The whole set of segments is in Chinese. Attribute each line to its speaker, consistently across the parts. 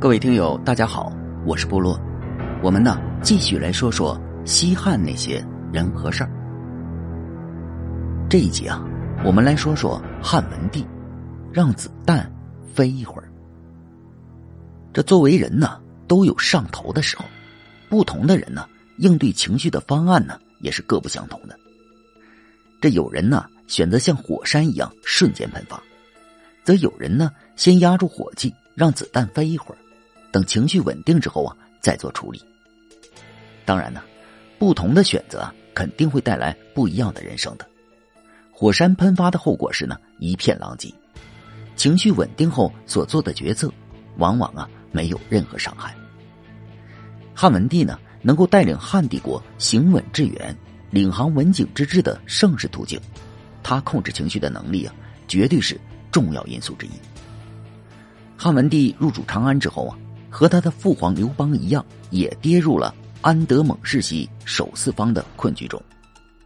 Speaker 1: 各位听友，大家好，我是部落。我们呢，继续来说说西汉那些人和事儿。这一集啊，我们来说说汉文帝，让子弹飞一会儿。这作为人呢，都有上头的时候，不同的人呢，应对情绪的方案呢，也是各不相同的。这有人呢，选择像火山一样瞬间喷发，则有人呢，先压住火气。让子弹飞一会儿，等情绪稳定之后啊，再做处理。当然呢，不同的选择肯定会带来不一样的人生的。火山喷发的后果是呢，一片狼藉；情绪稳定后所做的决策，往往啊没有任何伤害。汉文帝呢，能够带领汉帝国行稳致远、领航文景之治的盛世途径，他控制情绪的能力啊，绝对是重要因素之一。汉文帝入主长安之后啊，和他的父皇刘邦一样，也跌入了安得猛士兮守四方的困局中，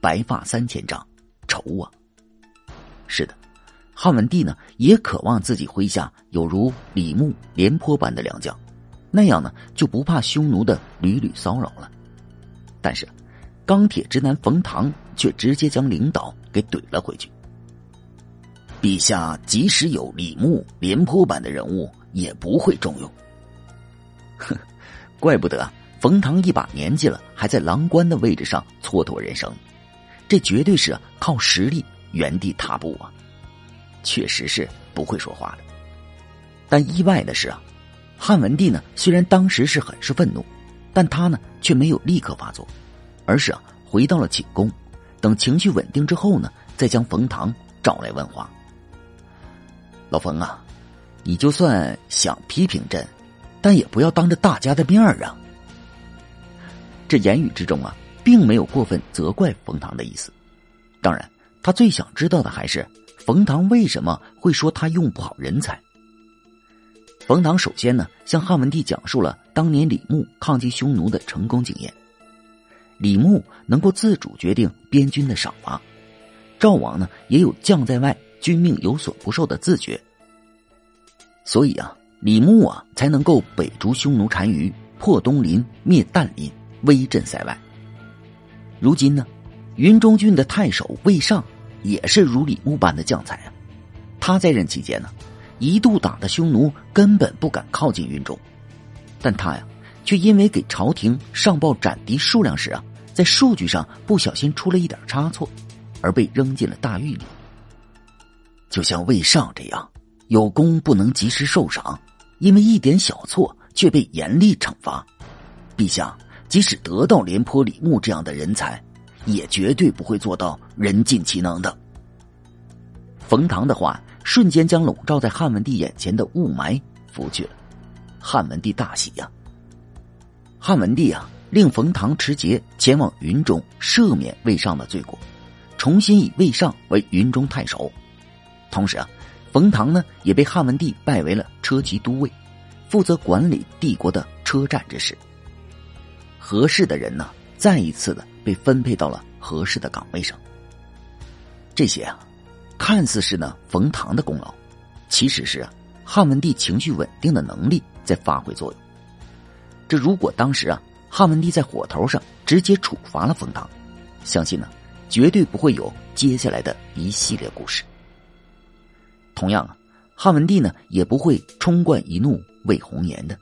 Speaker 1: 白发三千丈，愁啊！是的，汉文帝呢也渴望自己麾下有如李牧、廉颇般的良将，那样呢就不怕匈奴的屡屡骚扰了。但是，钢铁直男冯唐却直接将领导给怼了回去。陛下即使有李牧、廉颇般的人物，也不会重用。哼，怪不得冯唐一把年纪了，还在郎官的位置上蹉跎人生，这绝对是靠实力原地踏步啊！确实是不会说话的。但意外的是啊，汉文帝呢，虽然当时是很是愤怒，但他呢却没有立刻发作，而是回到了寝宫，等情绪稳定之后呢，再将冯唐找来问话。老冯啊，你就算想批评朕，但也不要当着大家的面儿啊。这言语之中啊，并没有过分责怪冯唐的意思。当然，他最想知道的还是冯唐为什么会说他用不好人才。冯唐首先呢，向汉文帝讲述了当年李牧抗击匈奴的成功经验。李牧能够自主决定边军的赏罚，赵王呢也有将在外。君命有所不受的自觉，所以啊，李牧啊才能够北逐匈奴单于，破东林，灭旦林，威震塞外。如今呢，云中郡的太守魏尚也是如李牧般的将才啊。他在任期间呢，一度打的匈奴根本不敢靠近云中，但他呀，却因为给朝廷上报斩敌数量时啊，在数据上不小心出了一点差错，而被扔进了大狱里。就像魏尚这样，有功不能及时受赏，因为一点小错却被严厉惩罚。陛下即使得到廉颇、李牧这样的人才，也绝对不会做到人尽其能的。冯唐的话瞬间将笼罩在汉文帝眼前的雾霾拂去了，汉文帝大喜呀。汉文帝啊，令冯唐持节前往云中赦免魏尚的罪过，重新以魏尚为云中太守。同时啊，冯唐呢也被汉文帝拜为了车骑都尉，负责管理帝国的车站之事。合适的人呢，再一次的被分配到了合适的岗位上。这些啊，看似是呢冯唐的功劳，其实是啊汉文帝情绪稳定的能力在发挥作用。这如果当时啊汉文帝在火头上直接处罚了冯唐，相信呢绝对不会有接下来的一系列故事。同样啊，汉文帝呢也不会冲冠一怒为红颜的。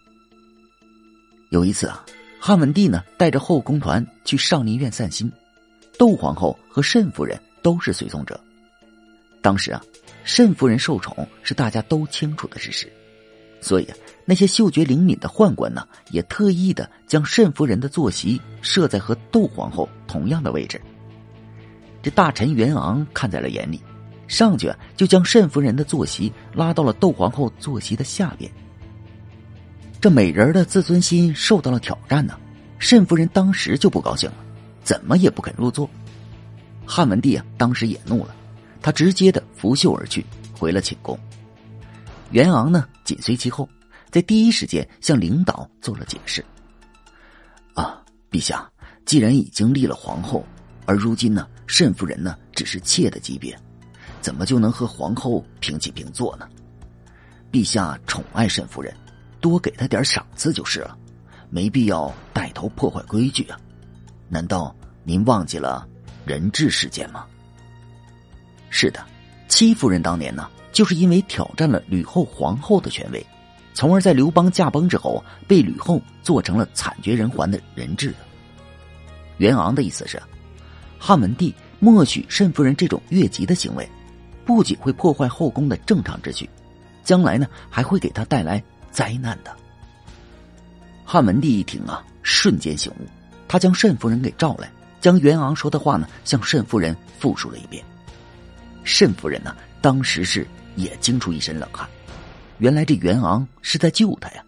Speaker 1: 有一次啊，汉文帝呢带着后宫团去上林苑散心，窦皇后和慎夫人都是随从者。当时啊，慎夫人受宠是大家都清楚的事实，所以啊，那些嗅觉灵敏的宦官呢，也特意的将慎夫人的坐席设在和窦皇后同样的位置。这大臣袁昂看在了眼里。上去就将慎夫人的坐席拉到了窦皇后坐席的下边。这美人的自尊心受到了挑战呢，慎夫人当时就不高兴了，怎么也不肯入座。汉文帝啊，当时也怒了，他直接的拂袖而去，回了寝宫。袁昂呢，紧随其后，在第一时间向领导做了解释。啊，陛下，既然已经立了皇后，而如今呢，慎夫人呢，只是妾的级别。怎么就能和皇后平起平坐呢？陛下宠爱沈夫人，多给她点赏赐就是了，没必要带头破坏规矩啊！难道您忘记了人质事件吗？是的，戚夫人当年呢，就是因为挑战了吕后皇后的权威，从而在刘邦驾崩之后，被吕后做成了惨绝人寰的人质。袁昂的意思是，汉文帝默许慎夫人这种越级的行为，不仅会破坏后宫的正常秩序，将来呢还会给他带来灾难的。汉文帝一听啊，瞬间醒悟，他将慎夫人给召来，将袁昂说的话呢向慎夫人复述了一遍。慎夫人呢，当时是也惊出一身冷汗，原来这袁昂是在救他呀。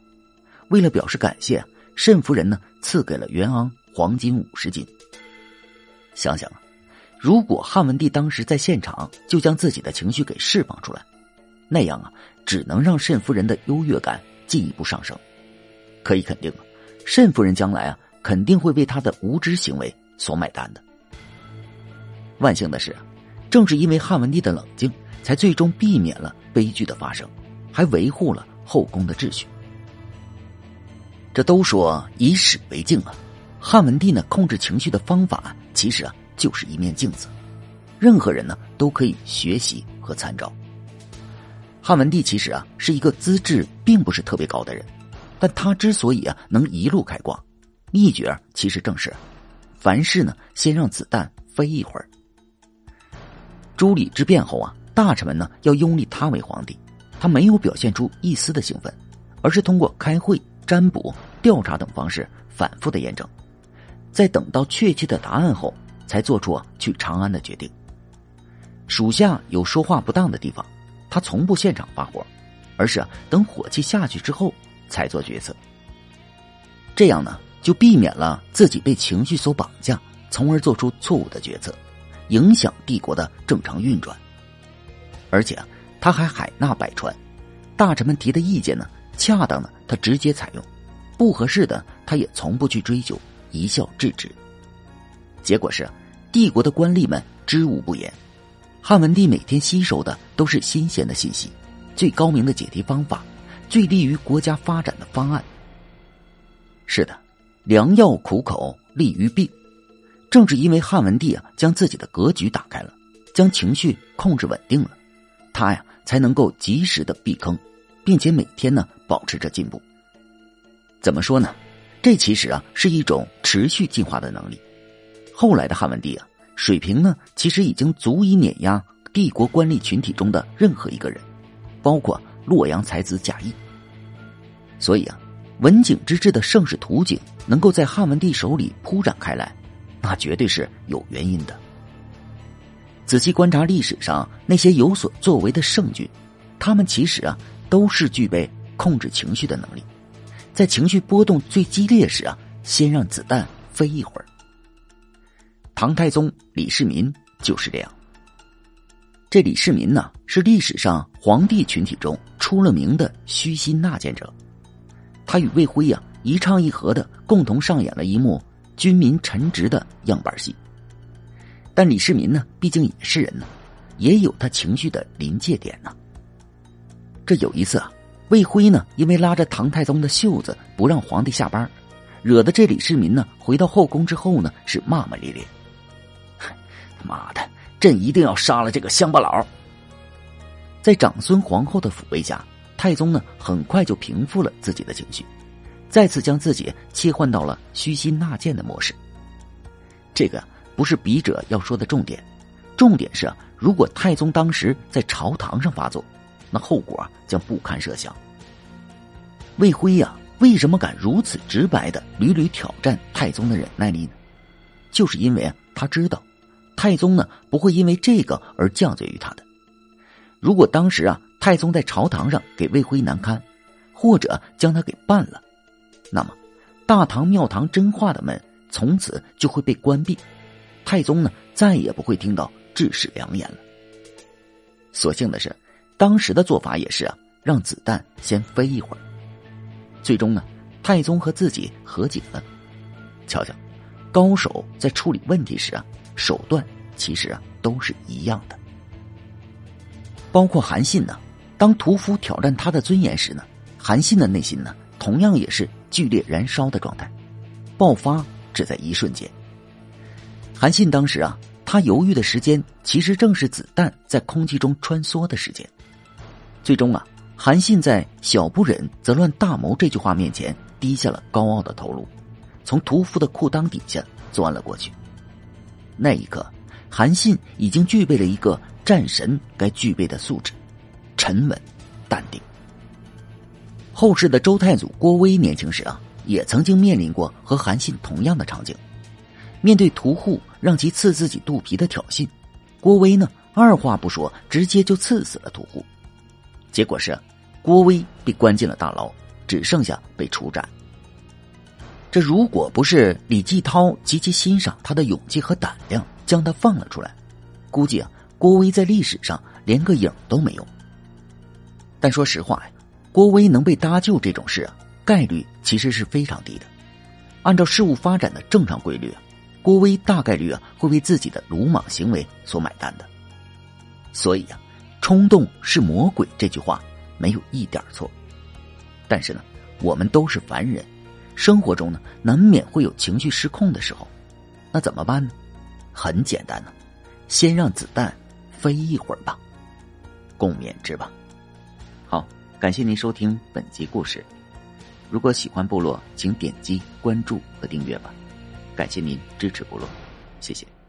Speaker 1: 为了表示感谢，慎夫人呢赐给了袁昂。黄金五十斤。想想，如果汉文帝当时在现场就将自己的情绪给释放出来，那样啊，只能让慎夫人的优越感进一步上升。可以肯定啊，慎夫人将来啊，肯定会为他的无知行为所买单的。万幸的是，正是因为汉文帝的冷静，才最终避免了悲剧的发生，还维护了后宫的秩序。这都说以史为镜啊。汉文帝呢，控制情绪的方法其实啊，就是一面镜子，任何人呢都可以学习和参照。汉文帝其实啊是一个资质并不是特别高的人，但他之所以啊能一路开挂，秘诀其实正是，凡事呢先让子弹飞一会儿。朱理之变后啊，大臣们呢要拥立他为皇帝，他没有表现出一丝的兴奋，而是通过开会、占卜、调查等方式反复的验证。在等到确切的答案后，才做出去长安的决定。属下有说话不当的地方，他从不现场发火，而是等火气下去之后才做决策。这样呢，就避免了自己被情绪所绑架，从而做出错误的决策，影响帝国的正常运转。而且啊，他还海纳百川，大臣们提的意见呢，恰当的他直接采用，不合适的他也从不去追究。一笑置之。结果是，帝国的官吏们知无不言。汉文帝每天吸收的都是新鲜的信息，最高明的解题方法，最利于国家发展的方案。是的，良药苦口利于病。正是因为汉文帝啊，将自己的格局打开了，将情绪控制稳定了，他呀才能够及时的避坑，并且每天呢保持着进步。怎么说呢？这其实啊是一种持续进化的能力。后来的汉文帝啊，水平呢其实已经足以碾压帝国官吏群体中的任何一个人，包括洛阳才子贾谊。所以啊，文景之治的盛世图景能够在汉文帝手里铺展开来，那绝对是有原因的。仔细观察历史上那些有所作为的圣君，他们其实啊都是具备控制情绪的能力。在情绪波动最激烈时啊，先让子弹飞一会儿。唐太宗李世民就是这样。这李世民呢，是历史上皇帝群体中出了名的虚心纳谏者。他与魏辉呀一唱一和的共同上演了一幕君民臣职的样板戏。但李世民呢，毕竟也是人呢，也有他情绪的临界点呢。这有一次啊。魏辉呢，因为拉着唐太宗的袖子不让皇帝下班，惹得这李世民呢回到后宫之后呢是骂骂咧咧。妈的，朕一定要杀了这个乡巴佬！在长孙皇后的抚慰下，太宗呢很快就平复了自己的情绪，再次将自己切换到了虚心纳谏的模式。这个不是笔者要说的重点，重点是啊，如果太宗当时在朝堂上发作。那后果将不堪设想。魏辉呀，为什么敢如此直白的屡屡挑战太宗的忍耐力呢？就是因为啊，他知道太宗呢不会因为这个而降罪于他的。如果当时啊，太宗在朝堂上给魏辉难堪，或者将他给办了，那么大唐庙堂真话的门从此就会被关闭，太宗呢再也不会听到治世良言了。所幸的是。当时的做法也是啊，让子弹先飞一会儿。最终呢，太宗和自己和解了。瞧瞧，高手在处理问题时啊，手段其实啊都是一样的。包括韩信呢，当屠夫挑战他的尊严时呢，韩信的内心呢同样也是剧烈燃烧的状态，爆发只在一瞬间。韩信当时啊，他犹豫的时间其实正是子弹在空气中穿梭的时间。最终啊，韩信在“小不忍则乱大谋”这句话面前低下了高傲的头颅，从屠夫的裤裆底下钻了过去。那一刻，韩信已经具备了一个战神该具备的素质：沉稳、淡定。后世的周太祖郭威年轻时啊，也曾经面临过和韩信同样的场景。面对屠户让其刺自己肚皮的挑衅，郭威呢二话不说，直接就刺死了屠户。结果是，郭威被关进了大牢，只剩下被处斩。这如果不是李继涛极其欣赏他的勇气和胆量，将他放了出来，估计啊，郭威在历史上连个影都没有。但说实话呀，郭威能被搭救这种事啊，概率其实是非常低的。按照事物发展的正常规律啊。郭威大概率啊会为自己的鲁莽行为所买单的，所以呀，冲动是魔鬼这句话没有一点错。但是呢，我们都是凡人，生活中呢难免会有情绪失控的时候，那怎么办呢？很简单呢，先让子弹飞一会儿吧，共勉之吧。好，感谢您收听本集故事。如果喜欢部落，请点击关注和订阅吧。感谢您支持部落，谢谢。